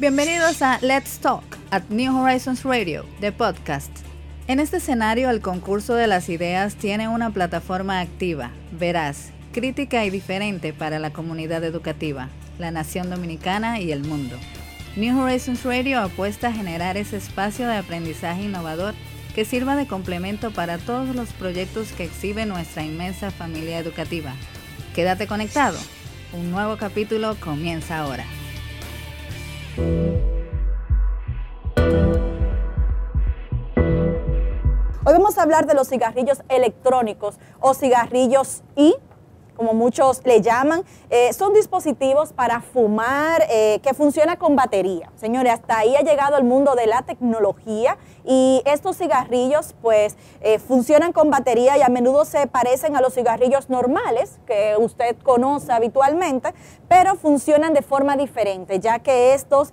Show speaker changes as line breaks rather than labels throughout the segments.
Bienvenidos a Let's Talk at New Horizons Radio, the podcast. En este escenario, el concurso de las ideas tiene una plataforma activa, veraz, crítica y diferente para la comunidad educativa, la nación dominicana y el mundo. New Horizons Radio apuesta a generar ese espacio de aprendizaje innovador que sirva de complemento para todos los proyectos que exhibe nuestra inmensa familia educativa. Quédate conectado. Un nuevo capítulo comienza ahora.
Hoy vamos a hablar de los cigarrillos electrónicos o cigarrillos y como muchos le llaman, eh, son dispositivos para fumar eh, que funciona con batería. Señores, hasta ahí ha llegado el mundo de la tecnología y estos cigarrillos pues eh, funcionan con batería y a menudo se parecen a los cigarrillos normales que usted conoce habitualmente, pero funcionan de forma diferente, ya que estos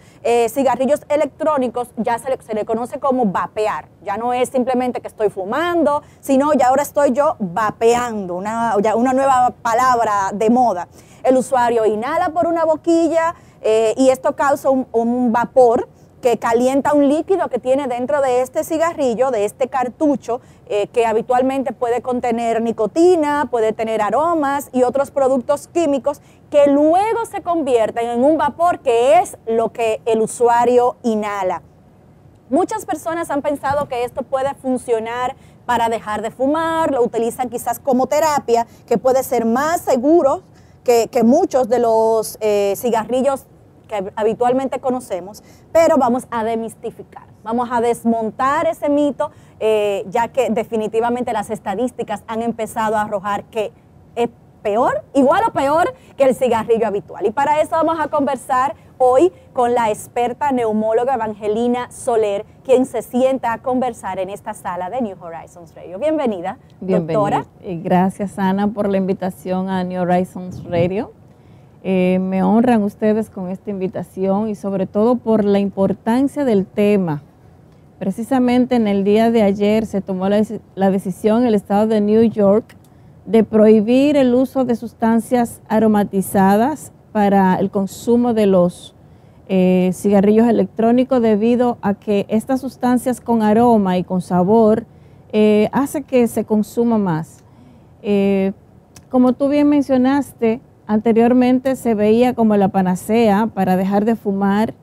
cigarrillos electrónicos ya se le, conoce como vapear. Ya no es simplemente que estoy fumando, sino ya ahora estoy yo vapeando, una, una nueva palabra palabra de moda. El usuario inhala por una boquilla eh, y esto causa un, vapor que calienta un líquido que tiene dentro de este cigarrillo, de este cartucho, eh, que habitualmente puede contener nicotina, puede tener aromas y otros productos químicos que luego se convierten en un vapor que es lo que el usuario inhala. Muchas personas han pensado que esto puede funcionar para dejar de fumar, lo utilizan quizás como terapia, que puede ser más seguro que, muchos de los eh, cigarrillos que habitualmente conocemos, pero vamos a demistificar, vamos a desmontar ese mito, eh, ya que definitivamente las estadísticas han empezado a arrojar que es peor, igual o peor que el cigarrillo habitual. Y para eso vamos a conversar hoy con la experta neumóloga Evangelina Soler, quien se sienta a conversar en esta sala de New Horizons Radio. Bienvenida, doctora.
Y gracias, Ana, por la invitación a New Horizons Radio. Eh, me honran ustedes con esta invitación y sobre todo por la importancia del tema. Precisamente en el día de ayer se tomó la, decisión en el estado de New York de prohibir el uso de sustancias aromatizadas para el consumo de los eh, cigarrillos electrónicos debido a que estas sustancias con aroma y con sabor eh, hace que se consuma más. Eh, como tú bien mencionaste, anteriormente se veía como la panacea para dejar de fumar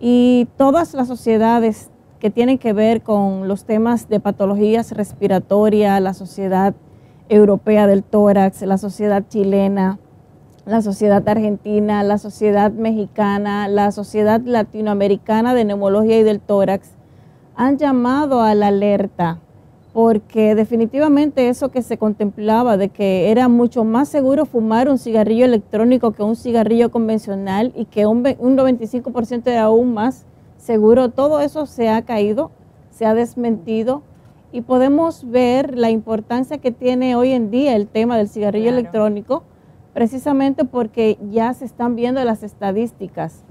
y todas las sociedades que tienen que ver con los temas de patologías respiratorias, la sociedad europea del tórax, la sociedad chilena, la sociedad argentina, la sociedad mexicana, la sociedad latinoamericana de neumología y del tórax han llamado a la alerta porque definitivamente eso que se contemplaba de que era mucho más seguro fumar un cigarrillo electrónico que un cigarrillo convencional y que un, un 95% era aún más seguro, todo eso se ha caído, se ha desmentido y podemos ver la importancia que tiene hoy en día el tema del cigarrillo electrónico precisamente porque ya se están viendo las estadísticas.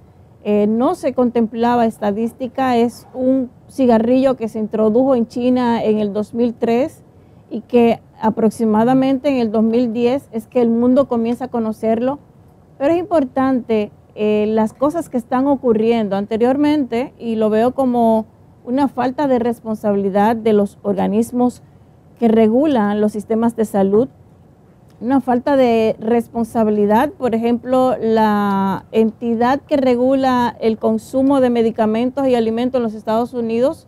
Eh, no se contemplaba estadística, es un cigarrillo que se introdujo en China en el 2003 y que aproximadamente en el 2010 es que el mundo comienza a conocerlo. Pero es importante eh, las cosas que están ocurriendo anteriormente y lo veo como una falta de responsabilidad de los organismos que regulan los sistemas de salud una falta de responsabilidad. Por ejemplo, la entidad que regula el consumo de medicamentos y alimentos en los Estados Unidos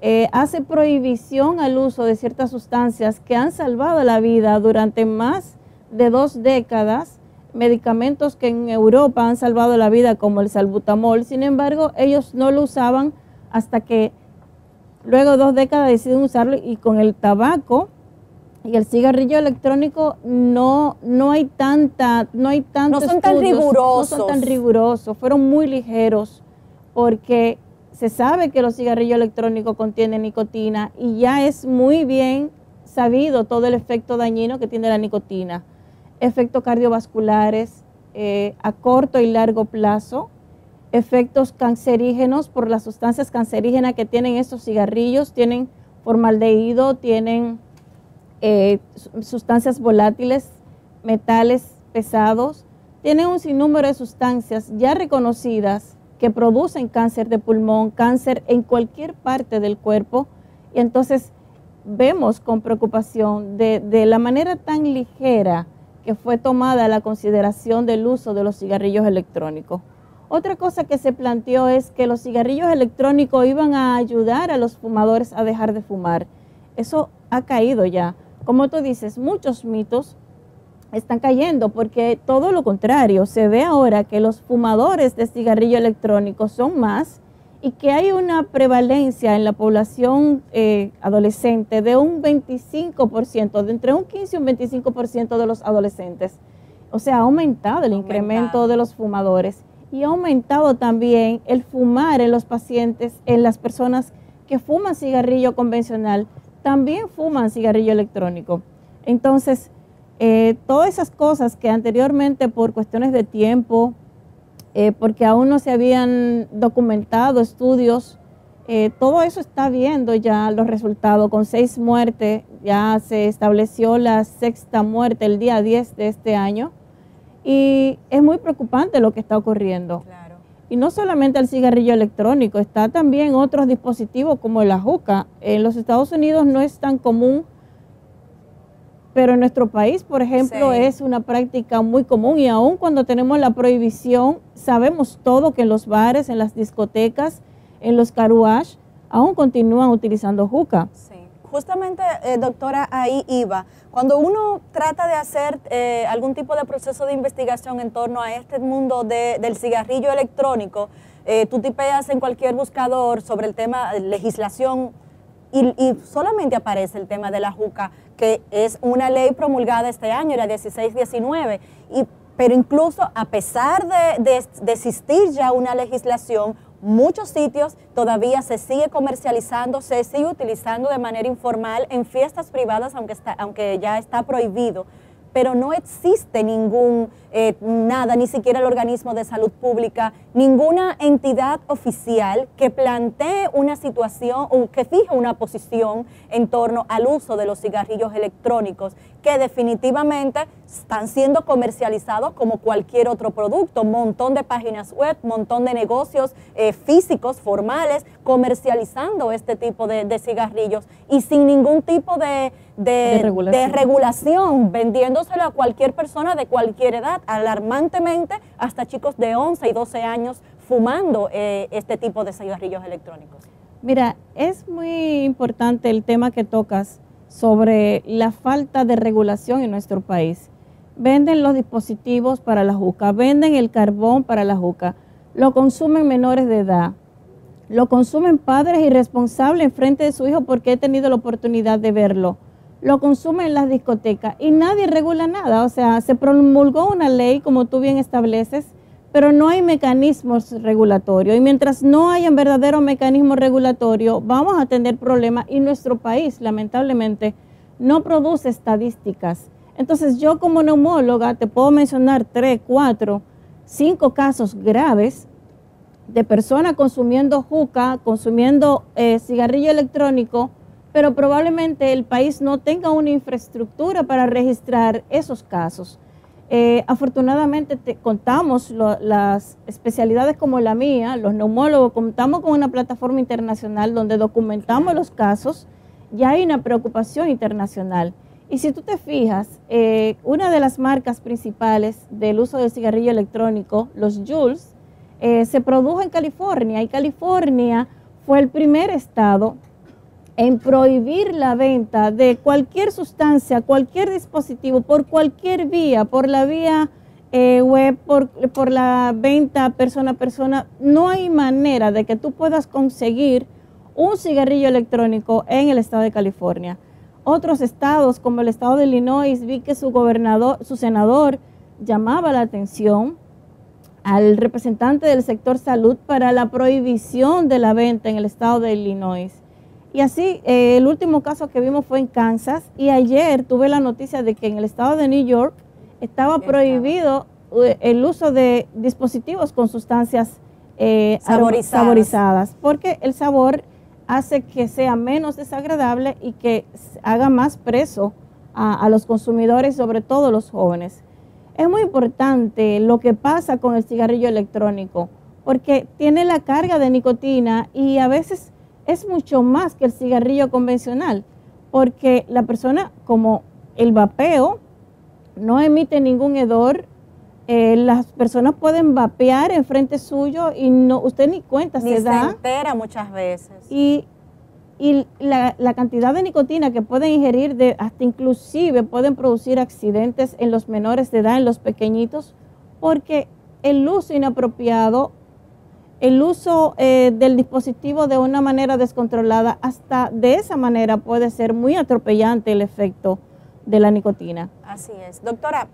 eh, hace prohibición al uso de ciertas sustancias que han salvado la vida durante más de dos décadas, medicamentos que en Europa han salvado la vida como el salbutamol. Sin embargo, ellos no lo usaban hasta que luego de dos décadas deciden usarlo y con el tabaco y el cigarrillo electrónico no, no hay tanta, no hay tantos
No son tan rigurosos.
No son tan rigurosos, fueron muy ligeros porque se sabe que los cigarrillos electrónicos contienen nicotina y ya es muy bien sabido todo el efecto dañino que tiene la nicotina. Efectos cardiovasculares eh, a corto y largo plazo, efectos cancerígenos por las sustancias cancerígenas que tienen estos cigarrillos, tienen formaldehído, tienen eh, sustancias volátiles, metales pesados, tienen un sinnúmero de sustancias ya reconocidas que producen cáncer de pulmón, cáncer en cualquier parte del cuerpo. Y entonces vemos con preocupación de, de la manera tan ligera que fue tomada la consideración del uso de los cigarrillos electrónicos. Otra cosa que se planteó es que los cigarrillos electrónicos iban a ayudar a los fumadores a dejar de fumar. Eso ha caído ya. Como tú dices, muchos mitos están cayendo porque todo lo contrario, se ve ahora que los fumadores de cigarrillo electrónico son más y que hay una prevalencia en la población eh, adolescente de un 25%, de entre un 15 y un 25% de los adolescentes. O sea, ha aumentado el incremento de los fumadores y ha aumentado también el fumar en los pacientes, en las personas que fuman cigarrillo convencional, también fuman cigarrillo electrónico. Entonces, eh, todas esas cosas que anteriormente por cuestiones de tiempo, eh, porque aún no se habían documentado estudios. Eh, todo eso está viendo ya los resultados. Con seis muertes, ya se estableció la sexta muerte el día 10 de este año. Y es muy preocupante lo que está ocurriendo. Y no solamente el cigarrillo electrónico, está también otros dispositivos como la juca. En los Estados Unidos no es tan común pero en nuestro país, por ejemplo, es una práctica muy común y aún cuando tenemos la prohibición, sabemos todo que en los bares, en las discotecas, en los caruash, aún continúan utilizando juca.
Sí. Justamente, eh, doctora, ahí iba. Cuando uno trata de hacer eh, algún tipo de proceso de investigación en torno a este mundo del cigarrillo electrónico, eh, tú tipeas en cualquier buscador sobre el tema de legislación y, y solamente aparece el tema de la juca que es una ley promulgada este año, la 1619, y, pero incluso a pesar de, de, existir ya una legislación, muchos sitios todavía se sigue comercializando, se sigue utilizando de manera informal en fiestas privadas, aunque, está, aunque ya está prohibido. Pero no existe ningún eh, nada, ni siquiera el organismo de salud pública, ninguna entidad oficial que plantee una situación o que fije una posición en torno al uso de los cigarrillos electrónicos, que definitivamente están siendo comercializados como cualquier otro producto. Montón de páginas web, montón de negocios eh, físicos, formales, comercializando este tipo de, cigarrillos y sin ningún tipo de, regulación. vendiéndoselo a cualquier persona de cualquier edad, alarmantemente hasta chicos de 11 y 12 años fumando eh, este tipo de cigarrillos electrónicos.
Mira, es muy importante el tema que tocas sobre la falta de regulación en nuestro país. Venden los dispositivos para la juca, venden el carbón para la juca, lo consumen menores de edad, lo consumen padres irresponsables en frente de su hijo porque he tenido la oportunidad de verlo lo consumen en las discotecas y nadie regula nada. O sea, se promulgó una ley, como tú bien estableces, pero no hay mecanismos regulatorios. Y mientras no haya un verdadero mecanismo regulatorio, vamos a tener problemas y nuestro país, lamentablemente, no produce estadísticas. Entonces, yo como neumóloga te puedo mencionar tres, cuatro, cinco casos graves de personas consumiendo juca, consumiendo eh, cigarrillo electrónico, pero probablemente el país no tenga una infraestructura para registrar esos casos. Eh, afortunadamente contamos las especialidades como la mía, los neumólogos, contamos con una plataforma internacional donde documentamos los casos, ya hay una preocupación internacional. Y si tú te fijas, eh, una de las marcas principales del uso del cigarrillo electrónico, los Jules, eh, se produjo en California y California fue el primer estado en prohibir la venta de cualquier sustancia, cualquier dispositivo, por cualquier vía, por la vía eh, web, por, por, la venta persona a persona, no hay manera de que tú puedas conseguir un cigarrillo electrónico en el estado de California. Otros estados, como el estado de Illinois, vi que su gobernador, su senador, llamaba la atención al representante del sector salud para la prohibición de la venta en el estado de Illinois. Y así, eh, el último caso que vimos fue en Kansas y ayer tuve la noticia de que en el estado de New York estaba prohibido eh, el uso de dispositivos con sustancias eh, saborizadas. porque el sabor hace que sea menos desagradable y que haga más preso a, a los consumidores, sobre todo los jóvenes. Es muy importante lo que pasa con el cigarrillo electrónico porque tiene la carga de nicotina y a veces es mucho más que el cigarrillo convencional, porque la persona, como el vapeo, no emite ningún hedor, eh, las personas pueden vapear en frente suyo y no usted ni cuenta
Ni
se
se
da.
entera muchas veces.
Y, y la, la cantidad de nicotina que pueden ingerir, de, hasta inclusive pueden producir accidentes en los menores de edad, en los pequeñitos, porque el uso inapropiado, el uso eh, del dispositivo de una manera descontrolada, hasta de esa manera puede ser muy atropellante el efecto de la nicotina.
Así es. Doctora,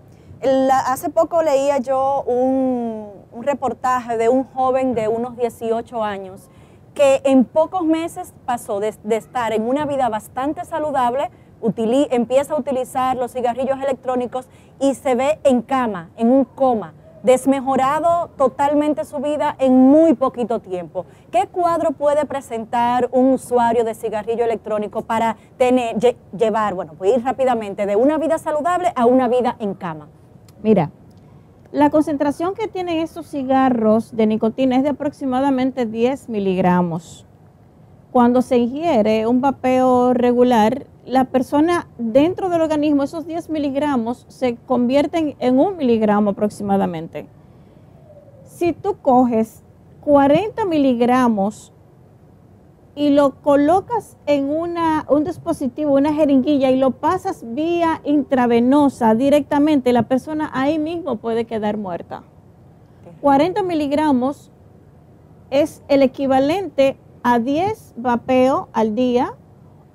hace poco leía yo un, reportaje de un joven de unos 18 años que en pocos meses pasó de, estar en una vida bastante saludable, empieza a utilizar los cigarrillos electrónicos y se ve en cama, en un coma, desmejorado totalmente su vida en muy poquito tiempo. ¿Qué cuadro puede presentar un usuario de cigarrillo electrónico para tener, lle- llevar, bueno, pues ir rápidamente de una vida saludable a una vida en cama?
Mira, la concentración que tienen estos cigarros de nicotina es de aproximadamente 10 miligramos. Cuando se ingiere un vapeo regular, la persona dentro del organismo, esos 10 miligramos se convierten en un miligramo aproximadamente. Si tú coges 40 miligramos y lo colocas en una, un dispositivo, una jeringuilla y lo pasas vía intravenosa directamente, la persona ahí mismo puede quedar muerta. 40 miligramos es el equivalente a 10 vapeo al día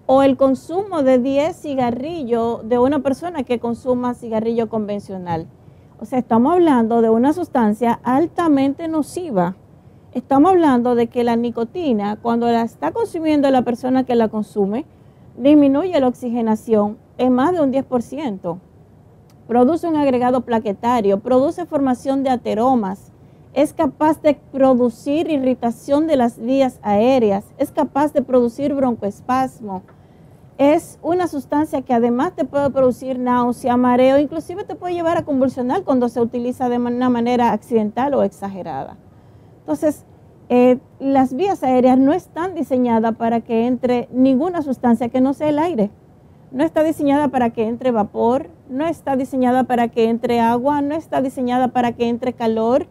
o el consumo de 10 cigarrillos de una persona que consuma cigarrillo convencional. O sea, estamos hablando de una sustancia altamente nociva. Estamos hablando de que la nicotina, cuando la está consumiendo la persona que la consume, disminuye la oxigenación en más de un 10%. Produce un agregado plaquetario, produce formación de ateromas, es capaz de producir irritación de las vías aéreas, es capaz de producir broncoespasmo. Es una sustancia que además te puede producir náusea, mareo, inclusive te puede llevar a convulsionar cuando se utiliza de una manera accidental o exagerada. Entonces, eh, las vías aéreas no están diseñadas para que entre ninguna sustancia que no sea el aire. No está diseñada para que entre vapor, no está diseñada para que entre agua, no está diseñada para que entre calor.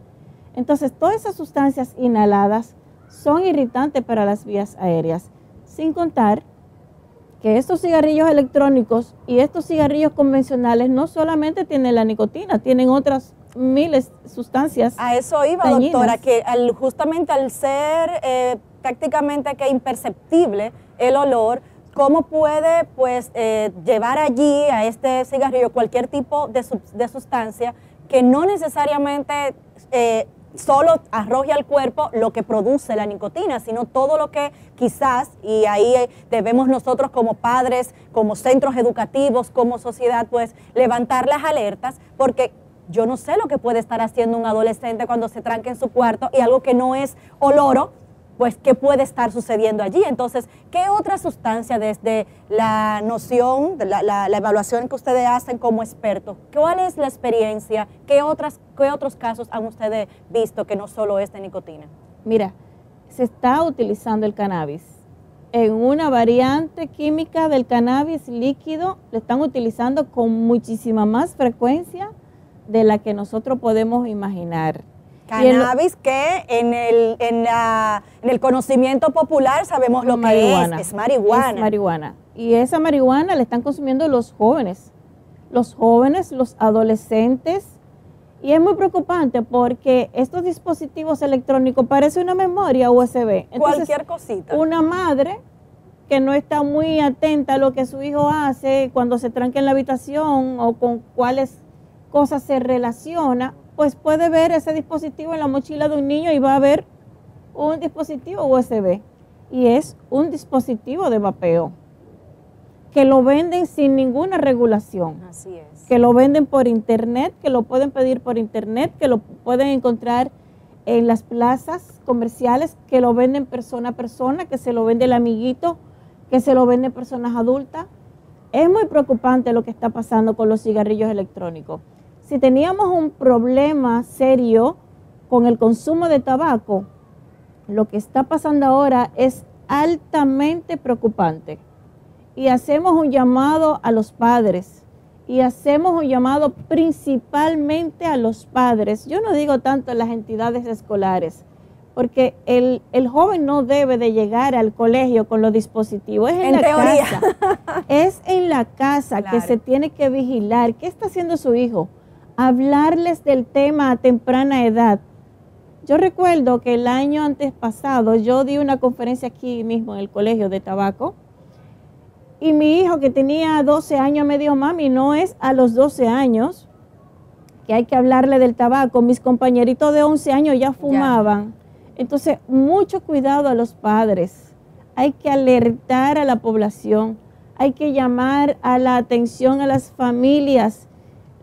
Entonces, todas esas sustancias inhaladas son irritantes para las vías aéreas, sin contar que estos cigarrillos electrónicos y estos cigarrillos convencionales no solamente tienen la nicotina, tienen otras miles de sustancias.
A eso iba,
dañinas.
doctora, que al- justamente al ser eh, prácticamente que imperceptible el olor, ¿cómo puede pues eh, llevar allí a este cigarrillo cualquier tipo de, sub- de sustancia que no necesariamente eh, solo arroje al cuerpo lo que produce la nicotina, sino todo lo que quizás, y ahí eh, debemos nosotros como padres, como centros educativos, como sociedad, pues levantar las alertas, porque yo no sé lo que puede estar haciendo un adolescente cuando se tranca en su cuarto y algo que no es oloro, pues qué puede estar sucediendo allí. Entonces, ¿qué otra sustancia desde la noción, la, la- la evaluación que ustedes hacen como expertos? ¿Cuál es la experiencia? ¿Qué, otras, ¿Qué otros casos han ustedes visto que no solo es de nicotina?
Mira, se está utilizando el cannabis. En una variante química del cannabis líquido, lo están utilizando con muchísima más frecuencia de la que nosotros podemos imaginar.
Cannabis que en el, en, la- en el conocimiento popular sabemos lo
marihuana.
que es, es marihuana.
Es marihuana. Y esa marihuana la están consumiendo los jóvenes. Los jóvenes, los adolescentes. Y es muy preocupante porque estos dispositivos electrónicos parecen una memoria USB. Entonces,
Cualquier cosita.
una madre que no está muy atenta a lo que su hijo hace cuando se tranca en la habitación o con cuáles cosas se relaciona, pues puede ver ese dispositivo en la mochila de un niño y va a ver un dispositivo USB. Y es un dispositivo de vapeo que lo venden sin ninguna regulación
Así es.
que lo venden por internet, que lo pueden pedir por internet, que lo pueden encontrar en las plazas comerciales, que lo venden persona a persona, que se lo vende el amiguito, que se lo venden personas adultas. Es muy preocupante lo que está pasando con los cigarrillos electrónicos. Si teníamos un problema serio con el consumo de tabaco, lo que está pasando ahora es altamente preocupante. Y hacemos un llamado a los padres y hacemos un llamado principalmente a los padres. Yo no digo tanto a las entidades escolares, porque el, joven no debe de llegar al colegio con los dispositivos. Es en, la casa. Es en la casa que se tiene que vigilar. ¿Qué está haciendo su hijo? Hablarles del tema a temprana edad. Yo recuerdo que el año antes pasado yo di una conferencia aquí mismo en el colegio de tabaco y mi hijo que tenía 12 años me dijo, mami, no es a los 12 años que hay que hablarle del tabaco. Mis compañeritos de 11 años ya fumaban. Entonces, mucho cuidado a los padres. Hay que alertar a la población, hay que llamar a la atención a las familias.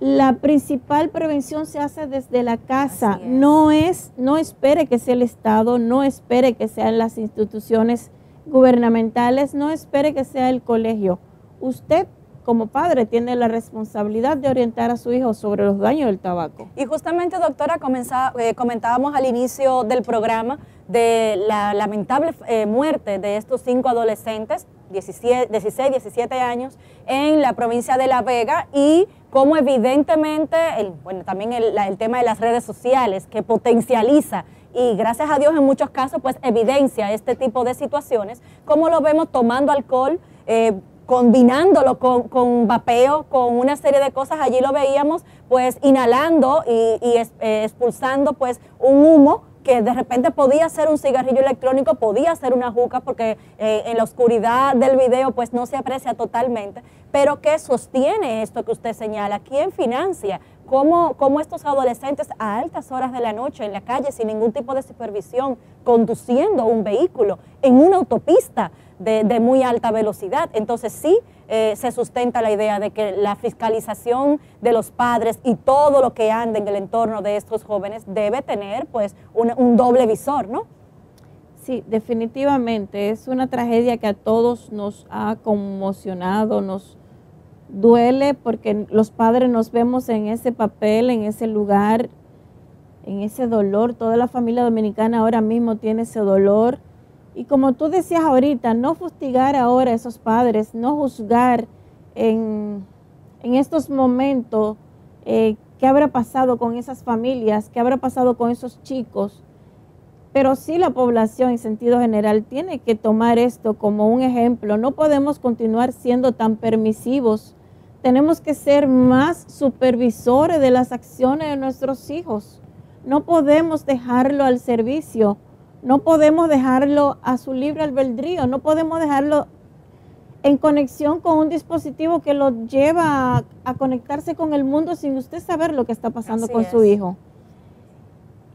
La principal prevención se hace desde la casa. No es, no espere que sea el Estado, no espere que sean las instituciones gubernamentales, no espere que sea el colegio. Usted como padre tiene la responsabilidad de orientar a su hijo sobre los daños del tabaco.
Y justamente, doctora, eh, comentábamos al inicio del programa de la lamentable eh, muerte de estos cinco adolescentes, 16, 17 años, en la provincia de La Vega y cómo evidentemente, bueno, también el, tema de las redes sociales que potencializa y gracias a Dios en muchos casos pues evidencia este tipo de situaciones, como lo vemos tomando alcohol, eh, combinándolo con, con, vapeo, con una serie de cosas, allí lo veíamos pues inhalando y, eh, expulsando pues un humo que de repente podía ser un cigarrillo electrónico, podía ser una juca, porque eh, en la oscuridad del video pues no se aprecia totalmente, pero ¿qué sostiene esto que usted señala? ¿Quién financia? ¿Cómo, ¿Cómo estos adolescentes a altas horas de la noche en la calle sin ningún tipo de supervisión, conduciendo un vehículo en una autopista? de, muy alta velocidad. Entonces sí eh, se sustenta la idea de que la fiscalización de los padres y todo lo que anda en el entorno de estos jóvenes debe tener pues un, doble visor, ¿no?
Sí, definitivamente es una tragedia que a todos nos ha conmocionado, nos duele porque los padres nos vemos en ese papel, en ese lugar, en ese dolor. Toda la familia dominicana ahora mismo tiene ese dolor y como tú decías ahorita, no fustigar ahora a esos padres, no juzgar en, estos momentos eh, qué habrá pasado con esas familias, qué habrá pasado con esos chicos. Pero sí la población en sentido general tiene que tomar esto como un ejemplo. No podemos continuar siendo tan permisivos. Tenemos que ser más supervisores de las acciones de nuestros hijos. No podemos dejarlo al servicio no podemos dejarlo a su libre albedrío, no podemos dejarlo en conexión con un dispositivo que lo lleva a, conectarse con el mundo sin usted saber lo que está pasando con su hijo.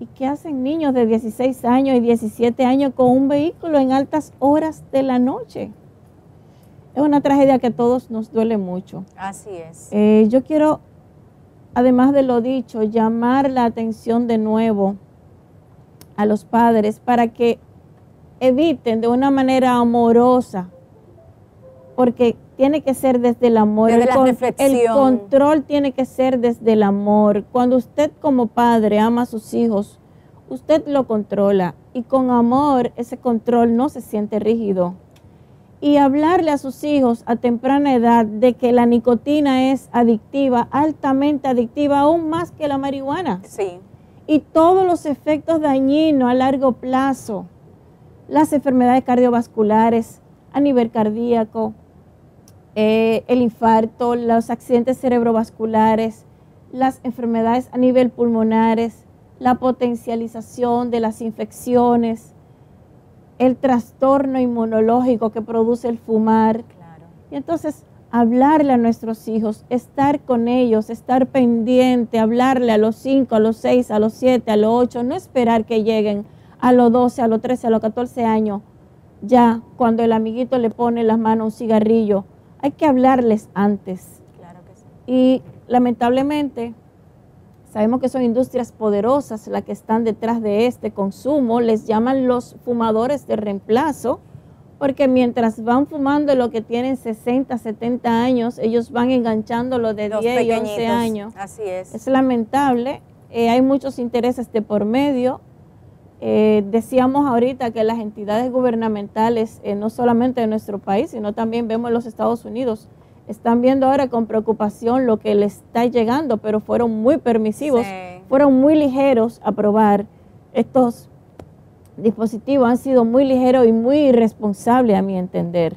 ¿Y qué hacen niños de 16 años y 17 años con un vehículo en altas horas de la noche? Es una tragedia que a todos nos duele mucho.
Así es.
Eh, yo quiero, además de lo dicho, llamar la atención de nuevo a los padres para que eviten de una manera amorosa, porque tiene que ser desde el amor.
el,
el control tiene que ser desde el amor. Cuando usted como padre ama a sus hijos, usted lo controla y con amor ese control no se siente rígido. Y hablarle a sus hijos a temprana edad de que la nicotina es adictiva, altamente adictiva, aún más que la marihuana.
Sí
y todos los efectos dañinos a largo plazo, las enfermedades cardiovasculares a nivel cardíaco, eh, el infarto, los accidentes cerebrovasculares, las enfermedades a nivel pulmonares, la potencialización de las infecciones, el trastorno inmunológico que produce el fumar. Y entonces hablarle a nuestros hijos, estar con ellos, estar pendiente, hablarle a los 5, a los 6, a los 7, a los 8, no esperar que lleguen a los 12, a los 13, a los 14 años, ya cuando el amiguito le pone las manos un cigarrillo. Hay que hablarles antes.
Claro que sí.
Y lamentablemente sabemos que son industrias poderosas las que están detrás de este consumo, les llaman los fumadores de reemplazo porque mientras van fumando lo que tienen 60, 70 años, ellos van enganchando lo de 10 y 11 años.
Así es.
Es lamentable eh, hay muchos intereses de por medio. Eh, decíamos ahorita que las entidades gubernamentales, eh, no solamente de nuestro país, sino también vemos en los Estados Unidos, están viendo ahora con preocupación lo que les está llegando, pero fueron muy permisivos, fueron muy ligeros a aprobar estos dispositivos, han sido muy ligeros y muy irresponsables a mi entender.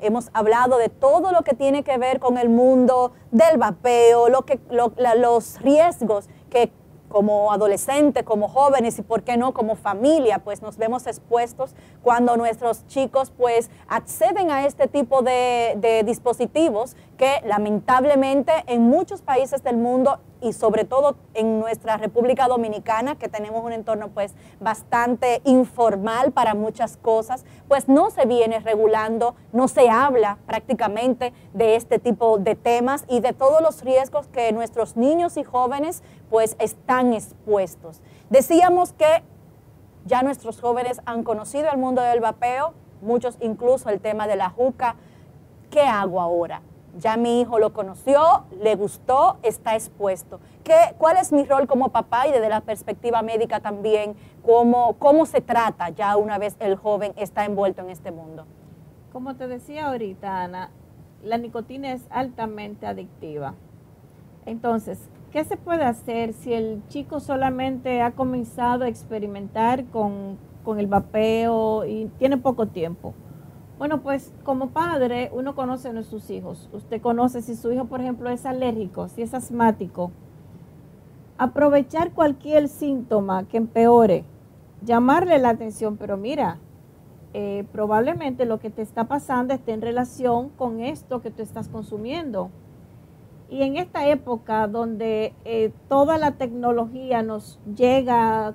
Hemos hablado de todo lo que tiene que ver con el mundo del vapeo, lo que, los riesgos que como adolescentes, como jóvenes y por qué no como familia, pues nos vemos expuestos cuando nuestros chicos pues acceden a este tipo de dispositivos que lamentablemente en muchos países del mundo y sobre todo en nuestra República Dominicana, que tenemos un entorno pues bastante informal para muchas cosas, pues no se viene regulando, no se habla prácticamente de este tipo de temas y de todos los riesgos que nuestros niños y jóvenes pues están expuestos. Decíamos que ya nuestros jóvenes han conocido el mundo del vapeo, muchos incluso el tema de la juca. ¿Qué hago ahora? Ya mi hijo lo conoció, le gustó, está expuesto. ¿Qué, ¿Cuál es mi rol como papá y desde la perspectiva médica también? ¿Cómo, ¿Cómo se trata ya una vez el joven está envuelto en este mundo?
Como te decía ahorita, Ana, la nicotina es altamente adictiva. Entonces, ¿qué se puede hacer si el chico solamente ha comenzado a experimentar con, con el vapeo y tiene poco tiempo? Bueno, pues como padre uno conoce a sus hijos. Usted conoce si su hijo, por ejemplo, es alérgico, si es asmático. Aprovechar cualquier síntoma que empeore, llamarle la atención, pero mira, eh, probablemente lo que te está pasando esté en relación con esto que tú estás consumiendo. Y en esta época donde eh, toda la tecnología nos llega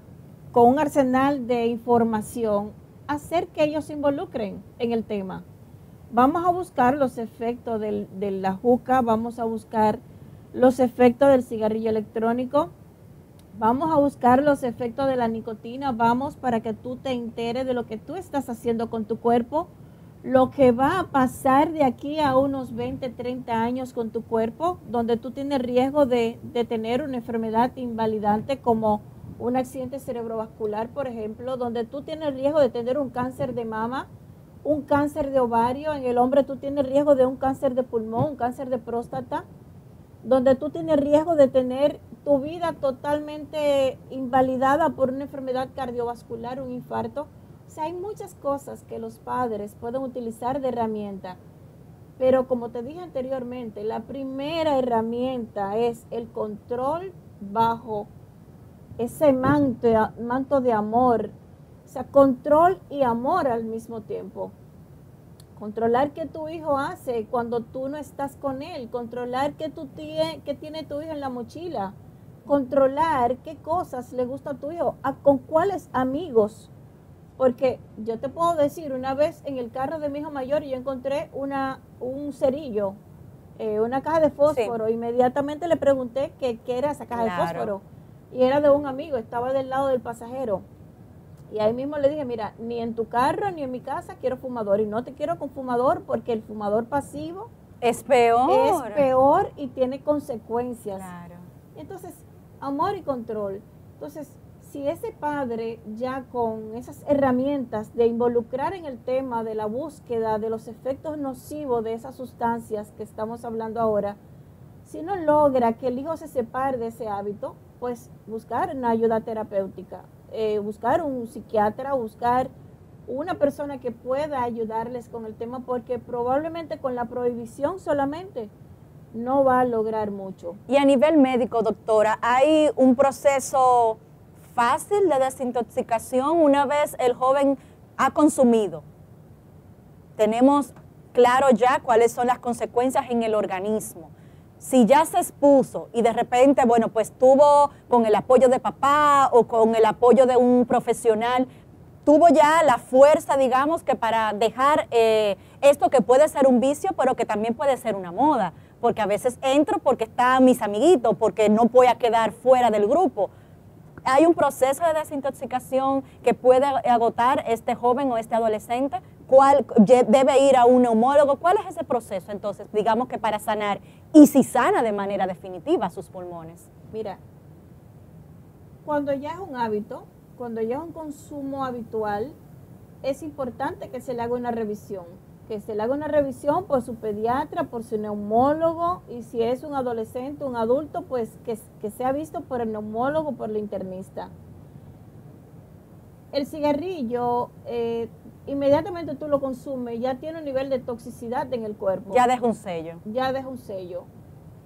con un arsenal de información, hacer que ellos se involucren en el tema. Vamos a buscar los efectos de la juca, vamos a buscar los efectos del cigarrillo electrónico, vamos a buscar los efectos de la nicotina, vamos para que tú te enteres de lo que tú estás haciendo con tu cuerpo, lo que va a pasar de aquí a unos 20, 30 años con tu cuerpo, donde tú tienes riesgo de, de tener una enfermedad invalidante como un accidente cerebrovascular, por ejemplo, donde tú tienes riesgo de tener un cáncer de mama, un cáncer de ovario, en el hombre tú tienes riesgo de un cáncer de pulmón, un cáncer de próstata, donde tú tienes riesgo de tener tu vida totalmente invalidada por una enfermedad cardiovascular, un infarto. O sea, hay muchas cosas que los padres pueden utilizar de herramienta. Pero como te dije anteriormente, la primera herramienta es el control bajo ese manto, manto de amor, o sea, control y amor al mismo tiempo. Controlar qué tu hijo hace cuando tú no estás con él, controlar qué, tú tiene, tiene tu hijo en la mochila, controlar qué cosas le gusta a tu hijo, con cuáles amigos. Porque yo te puedo decir, una vez en el carro de mi hijo mayor yo encontré una, un cerillo, eh, una caja de fósforo. Inmediatamente le pregunté qué, era esa caja de fósforo y era de un amigo, estaba del lado del pasajero. Y ahí mismo le dije, mira, ni en tu carro ni en mi casa quiero fumador. Y no te quiero con fumador porque el fumador pasivo
es peor.
Es peor y tiene consecuencias. Claro. Entonces, amor y control. Entonces, si ese padre ya con esas herramientas de involucrar en el tema de la búsqueda de los efectos nocivos de esas sustancias que estamos hablando ahora, si no logra que el hijo se separe de ese hábito, pues buscar una ayuda terapéutica, eh, buscar un psiquiatra, buscar una persona que pueda ayudarles con el tema, porque probablemente con la prohibición solamente no va a lograr mucho.
Y a nivel médico, doctora, ¿hay un proceso fácil de desintoxicación una vez el joven ha consumido? Tenemos claro ya cuáles son las consecuencias en el organismo si ya se expuso y de repente, bueno, pues tuvo con el apoyo de papá o con el apoyo de un profesional, tuvo ya la fuerza, digamos, que para dejar eh, esto que puede ser un vicio, pero que también puede ser una moda, porque a veces entro porque están mis amiguitos, porque no voy a quedar fuera del grupo. Hay un proceso de desintoxicación que puede agotar este joven o este adolescente cuál debe ir a un neumólogo, cuál es ese proceso entonces, digamos que para sanar y si sana de manera definitiva sus pulmones.
Mira, cuando ya es un hábito, cuando ya es un consumo habitual, es importante que se le haga una revisión, que se le haga una revisión por su pediatra, por su neumólogo, y si es un adolescente, un adulto, pues que, que sea visto por el neumólogo, por el internista. El cigarrillo, eh, inmediatamente tú lo consumes, ya tiene un nivel de toxicidad en el cuerpo.
Ya deja un sello.
Ya deja un sello.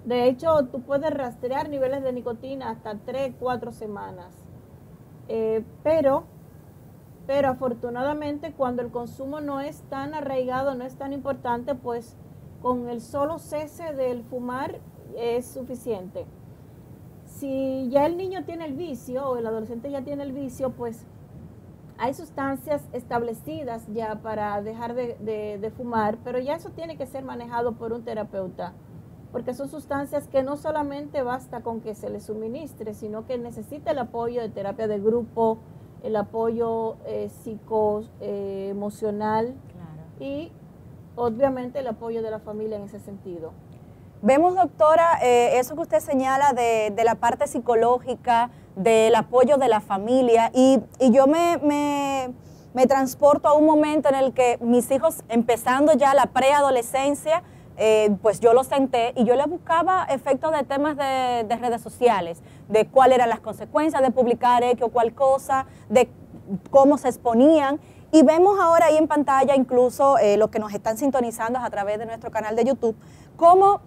De hecho, tú puedes rastrear niveles de nicotina hasta 3, 4 semanas. Eh, pero, pero afortunadamente cuando el consumo no es tan arraigado, no es tan importante, pues con el solo cese del fumar es suficiente. Si ya el niño tiene el vicio o el adolescente ya tiene el vicio, pues hay sustancias establecidas ya para dejar de, de fumar, pero ya eso tiene que ser manejado por un terapeuta porque son sustancias que no solamente basta con que se les suministre, sino que necesita el apoyo de terapia de grupo, el apoyo eh, psico, eh, y obviamente el apoyo de la familia en ese sentido.
Vemos, doctora, eh, eso que usted señala de, la parte psicológica, del apoyo de la familia, y, yo me, me, me transporto a un momento en el que mis hijos, empezando ya la preadolescencia, eh, pues yo lo senté y yo le buscaba efectos de temas de, redes sociales, de cuáles eran las consecuencias de publicar X o cual cosa, de cómo se exponían. Y vemos ahora ahí en pantalla, incluso eh, los que nos están sintonizando a través de nuestro canal de YouTube, cómo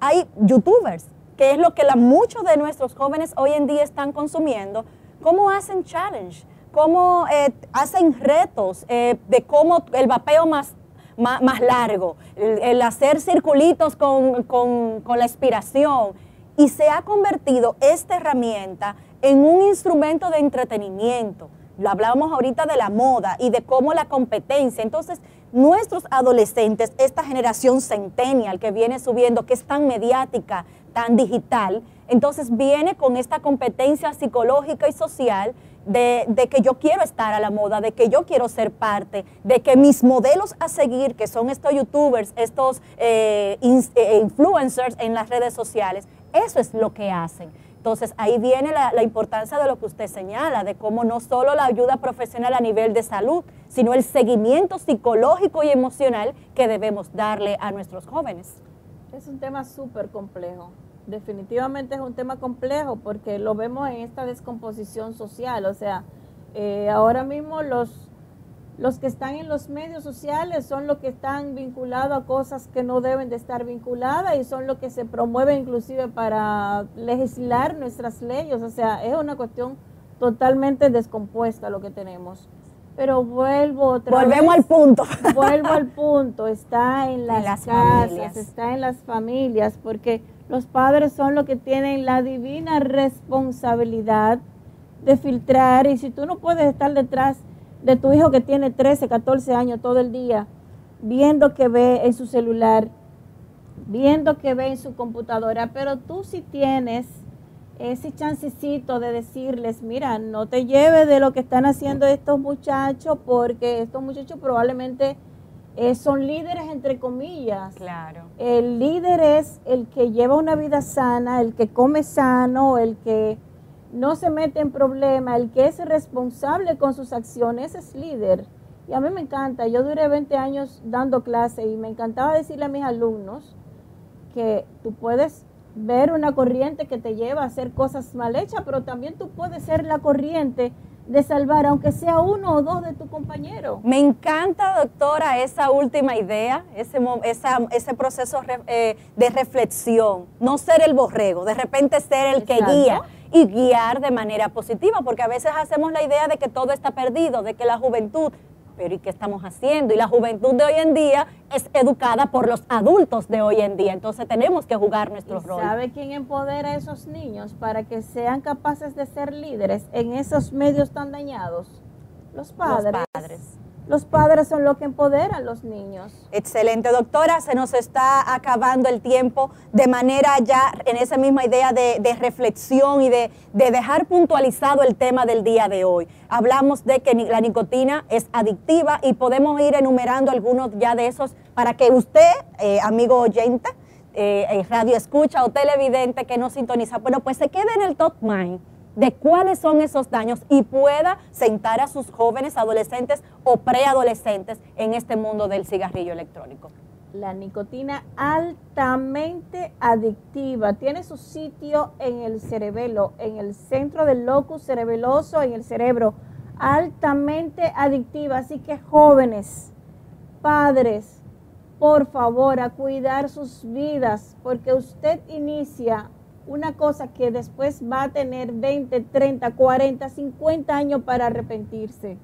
hay youtubers, que es lo que muchos de nuestros jóvenes hoy en día están consumiendo, cómo hacen challenge, cómo eh, hacen retos de cómo el vapeo más más, largo, el, hacer circulitos con, la expiración. Y se ha convertido esta herramienta en un instrumento de entretenimiento. Lo hablábamos ahorita de la moda y de cómo la competencia. Entonces, nuestros adolescentes, esta generación centennial que viene subiendo, que es tan mediática, tan digital, entonces viene con esta competencia psicológica y social de, que yo quiero estar a la moda, de que yo quiero ser parte, de que mis modelos a seguir, que son estos youtubers, estos eh, eh, influencers en las redes sociales, eso es lo que hacen. Entonces ahí viene la, importancia de lo que usted señala, de cómo no solo la ayuda profesional a nivel de salud, sino el seguimiento psicológico y emocional que debemos darle a nuestros jóvenes.
Es un tema súper complejo definitivamente es un tema complejo porque lo vemos en esta descomposición social. O sea, eh, ahora mismo los, los que están en los medios sociales son los que están vinculados a cosas que no deben de estar vinculadas y son los que se promueven inclusive para legislar nuestras leyes. O sea, es una cuestión totalmente descompuesta lo que tenemos. Pero vuelvo otra
Volvemos al punto.
Vuelvo al punto. Está en las, casas, está en las familias, porque los padres son los que tienen la divina responsabilidad de filtrar y si tú no puedes estar detrás de tu hijo que tiene 13, 14 años todo el día, viendo que ve en su celular, viendo que ve en su computadora, pero tú si tienes ese chancecito de decirles, mira, no te lleves de lo que están haciendo estos muchachos, porque estos muchachos probablemente eh, son líderes entre comillas.
Claro.
El líder es el que lleva una vida sana, el que come sano, el que no se mete en problemas, el que es responsable con sus acciones, es líder. Y a mí me encanta, yo duré 20 años dando clase y me encantaba decirle a mis alumnos que tú puedes ver una corriente que te lleva a hacer cosas mal hechas, pero también tú puedes ser la corriente de salvar, aunque sea uno o dos de tu compañero.
Me encanta, doctora, esa última idea, ese, ese proceso eh, de reflexión, no ser el borrego, de repente ser el que guía y guiar de manera positiva, porque a veces hacemos la idea de que todo está perdido, de que la juventud pero ¿y qué estamos haciendo? Y la juventud de hoy en día es educada por los adultos de hoy en día, entonces tenemos que jugar nuestro rol.
¿Sabe quién empodera a esos niños para que sean capaces de ser líderes en esos medios tan dañados? Los padres. Los padres. Los padres son los que empoderan a los niños.
Excelente, doctora. Se nos está acabando el tiempo de manera ya en esa misma idea de, reflexión y de, dejar puntualizado el tema del día de hoy. Hablamos de que la nicotina es adictiva y podemos ir enumerando algunos ya de esos para que usted, eh, amigo oyente, eh, radio escucha o televidente que nos sintoniza, bueno, pues se quede en el top mind de cuáles son esos daños y pueda sentar a sus jóvenes, adolescentes o preadolescentes en este mundo del cigarrillo electrónico.
La nicotina altamente adictiva tiene su sitio en el cerebelo, en el centro del locus cerebeloso, en el cerebro, altamente adictiva. Así que jóvenes, padres, por favor, a cuidar sus vidas, porque usted inicia una cosa que después va a tener 20, 30, 40, 50 años para arrepentirse.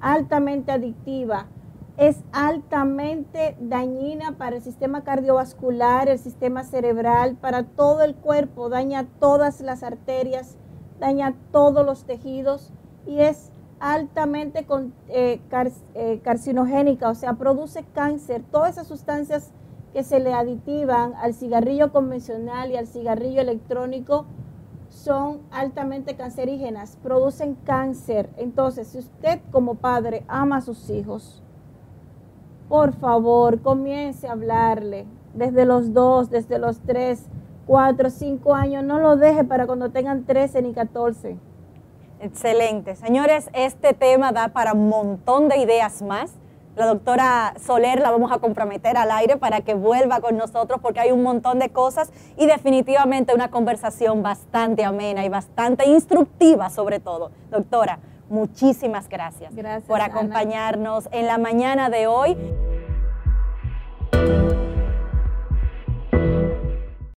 Altamente adictiva es altamente dañina para el sistema cardiovascular, el sistema cerebral, para todo el cuerpo, daña todas las arterias, daña todos los tejidos y es altamente eh, eh, carcinogénica, o sea, produce cáncer. Todas esas sustancias que se le aditivan al cigarrillo convencional y al cigarrillo electrónico son altamente cancerígenas, producen cáncer. Entonces, si usted como padre ama a sus hijos, por favor, comience a hablarle desde los dos, desde los tres, cuatro, cinco años. No lo deje para cuando tengan trece ni catorce.
Excelente. Señores, este tema da para un montón de ideas más. La doctora Soler la vamos a comprometer al aire para que vuelva con nosotros porque hay un montón de cosas y definitivamente una conversación bastante amena y bastante instructiva sobre todo. Doctora, muchísimas gracias, por acompañarnos en la mañana de hoy.